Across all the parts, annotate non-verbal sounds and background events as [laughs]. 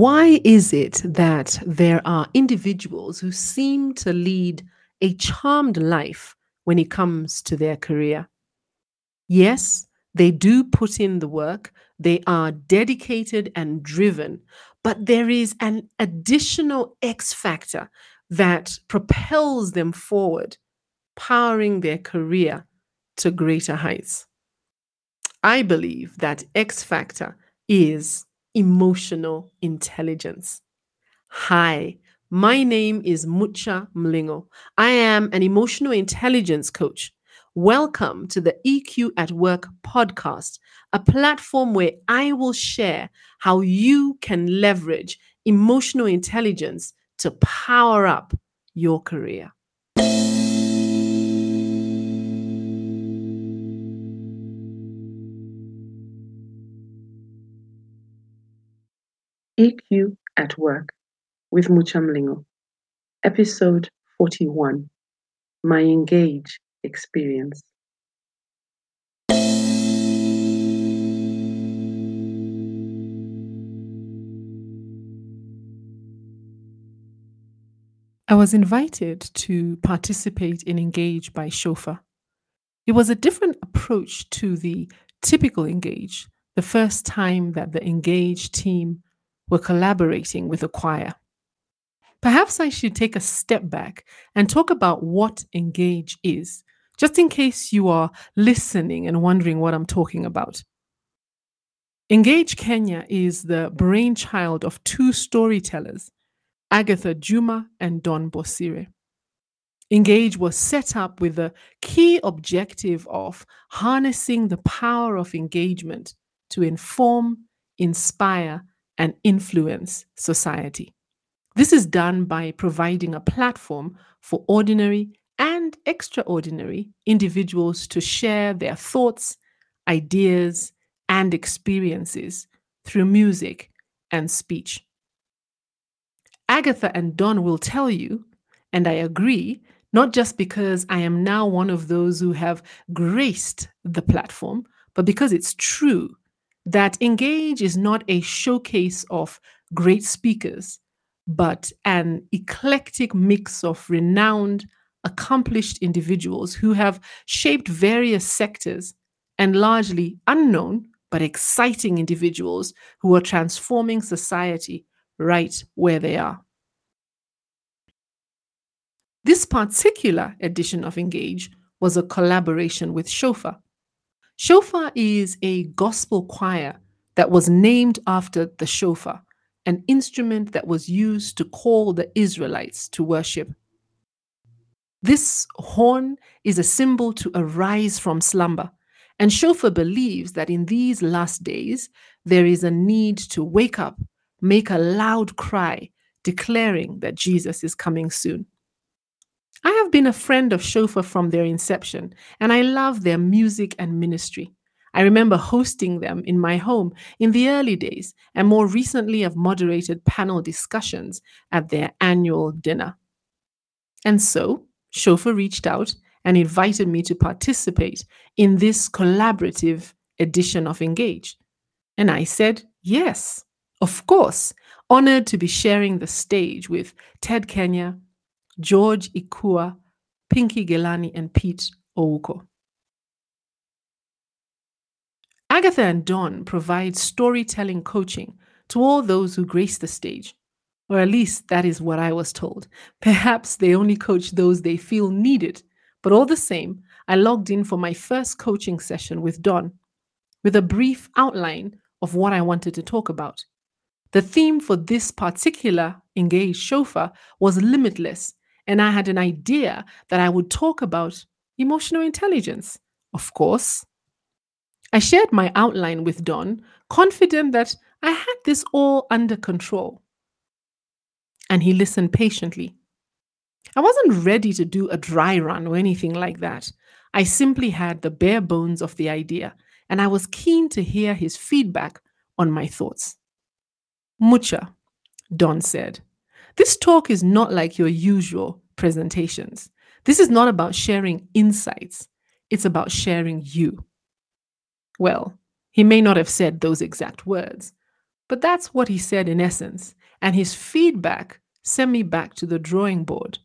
Why is it that there are individuals who seem to lead a charmed life when it comes to their career? Yes, they do put in the work, they are dedicated and driven, but there is an additional X factor that propels them forward, powering their career to greater heights. I believe that X factor is emotional intelligence. Hi, my name is Mucha Mlingo. I am an emotional intelligence coach. Welcome to the EQ at Work podcast, a platform where I will share how you can leverage emotional intelligence to power up your career. EQ at Work with Mucha Mlingo, episode 41 My Engage Experience. I was invited to participate in Engage by Shofar. It was a different approach to the typical Engage, the first time that the Engage team were collaborating with a choir. Perhaps I should take a step back and talk about what Engage is, just in case you are listening and wondering what I'm talking about. Engage Kenya is the brainchild of two storytellers, Agatha Juma and Don Bosire. Engage was set up with the key objective of harnessing the power of engagement to inform, inspire, and influence society. This is done by providing a platform for ordinary and extraordinary individuals to share their thoughts, ideas, and experiences through music and speech. Agatha and Don will tell you, and I agree, not just because I am now one of those who have graced the platform, but because it's true that Engage is not a showcase of great speakers, but an eclectic mix of renowned, accomplished individuals who have shaped various sectors and largely unknown but exciting individuals who are transforming society right where they are. This particular edition of Engage was a collaboration with Shofar, Shofar is a gospel choir that was named after the shofar, an instrument that was used to call the Israelites to worship. This horn is a symbol to arise from slumber, and Shofar believes that in these last days there is a need to wake up, make a loud cry, declaring that Jesus is coming soon. I have been a friend of Shofar from their inception, and I love their music and ministry. I remember hosting them in my home in the early days, and more recently, have moderated panel discussions at their annual dinner. And so, Shofar reached out and invited me to participate in this collaborative edition of Engage. And I said, yes, of course, honored to be sharing the stage with Ted Kenya, George Ikua, Pinky Ghelani, and Pete Ouko. Agatha and Don provide storytelling coaching to all those who grace the stage, or at least that is what I was told. Perhaps they only coach those they feel needed, but all the same, I logged in for my first coaching session with Don with a brief outline of what I wanted to talk about. The theme for this particular engaged Shofar was limitless and I had an idea that I would talk about emotional intelligence. Of course. I shared my outline with Don, confident that I had this all under control. And he listened patiently. I wasn't ready to do a dry run or anything like that. I simply had the bare bones of the idea, and I was keen to hear his feedback on my thoughts. Mucha, Don said. This talk is not like your usual presentations. This is not about sharing insights, it's about sharing you. Well, he may not have said those exact words, But that's what he said in essence. And his feedback sent me back to the drawing board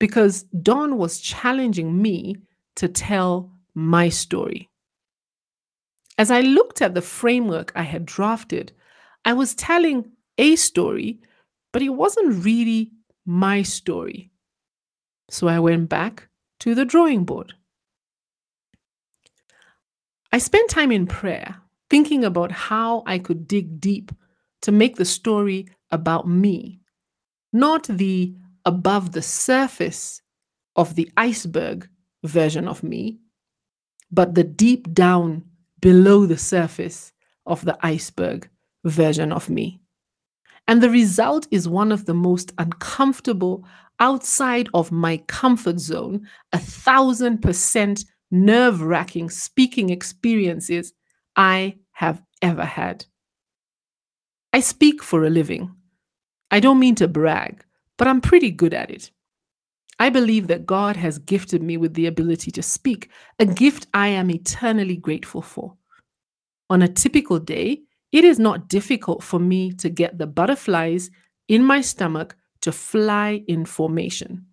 because Don was challenging me to tell my story. As I looked at the framework I had drafted, I was telling a story, but it wasn't really my story. So I went back to the drawing board. I spent time in prayer thinking about how I could dig deep to make the story about me, not the above the surface of the iceberg version of me, but the deep down below the surface of the iceberg version of me. And the result is one of the most uncomfortable, outside of my comfort zone, a thousand percent nerve wracking speaking experiences I have ever had. I speak for a living. I don't mean to brag, but I'm pretty good at it. I believe that God has gifted me with the ability to speak, a gift I am eternally grateful for. On a typical day, it is not difficult for me to get the butterflies in my stomach to fly in formation.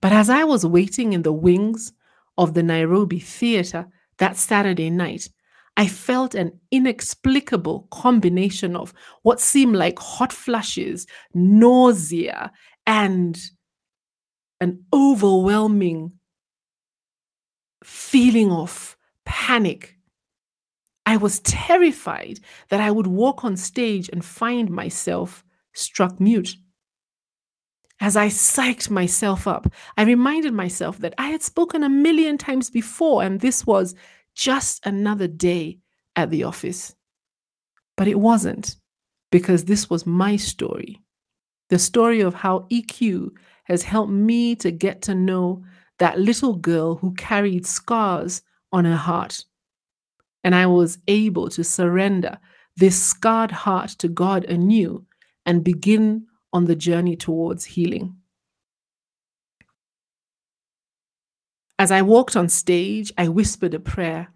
But as I was waiting in the wings of the Nairobi theater that Saturday night, I felt an inexplicable combination of what seemed like hot flushes, nausea, and an overwhelming feeling of panic. I was terrified that I would walk on stage and find myself struck mute. As I psyched myself up, I reminded myself that I had spoken a million times before and this was just another day at the office. But it wasn't, because this was my story. The story of how EQ has helped me to get to know that little girl who carried scars on her heart. And I was able to surrender this scarred heart to God anew and begin on the journey towards healing. As I walked on stage, I whispered a prayer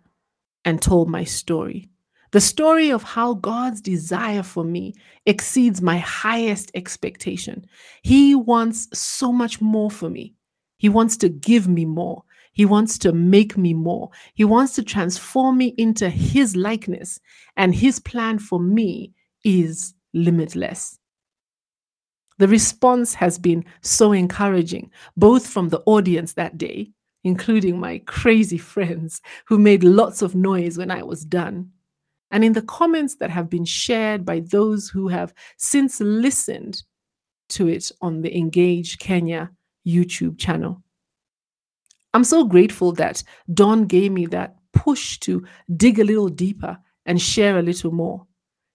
and told my story. The story of how God's desire for me exceeds my highest expectation. He wants so much more for me. He wants to give me more. He wants to make me more. He wants to transform me into His likeness. And His plan for me is limitless. The response has been so encouraging, both from the audience that day, including my crazy [laughs] friends who made lots of noise when I was done, and in the comments that have been shared by those who have since listened to it on the Engage Kenya YouTube channel. I'm so grateful that Don gave me that push to dig a little deeper and share a little more.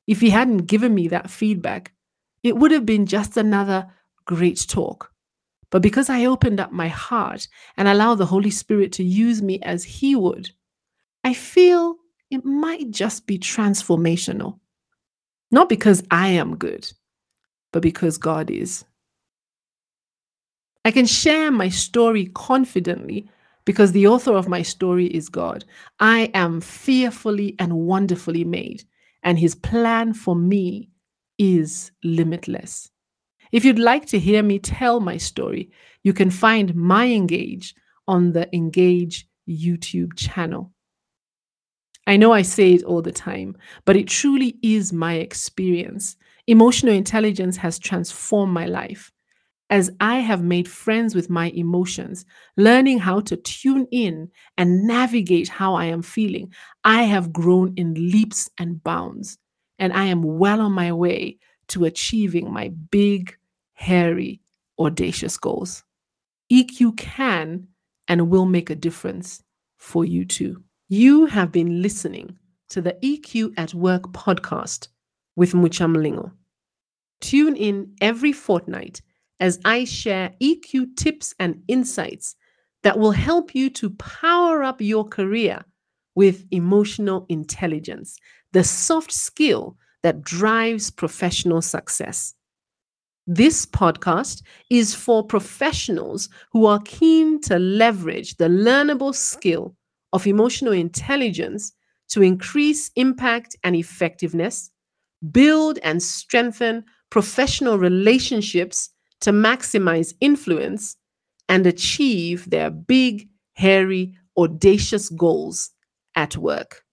If he hadn't given me that feedback, it would have been just another great talk. But because I opened up my heart and allowed the Holy Spirit to use me as He would, I feel it might just be transformational. Not because I am good, but because God is. I can share my story confidently because the author of my story is God. I am fearfully and wonderfully made, and his plan for me is limitless. If you'd like to hear me tell my story, you can find my Engage on the Engage YouTube channel. I know I say it all the time, but it truly is my experience. Emotional intelligence has transformed my life. As I have made friends with my emotions, learning how to tune in and navigate how I am feeling, I have grown in leaps and bounds, and I am well on my way to achieving my big, hairy, audacious goals. EQ can and will make a difference for you too. You have been listening to the EQ at Work podcast with Mucha Mlingo. Tune in every fortnight as I share EQ tips and insights that will help you to power up your career with emotional intelligence, the soft skill that drives professional success. This podcast is for professionals who are keen to leverage the learnable skill of emotional intelligence to increase impact and effectiveness, build and strengthen professional relationships to maximize influence and achieve their big, hairy, audacious goals at work.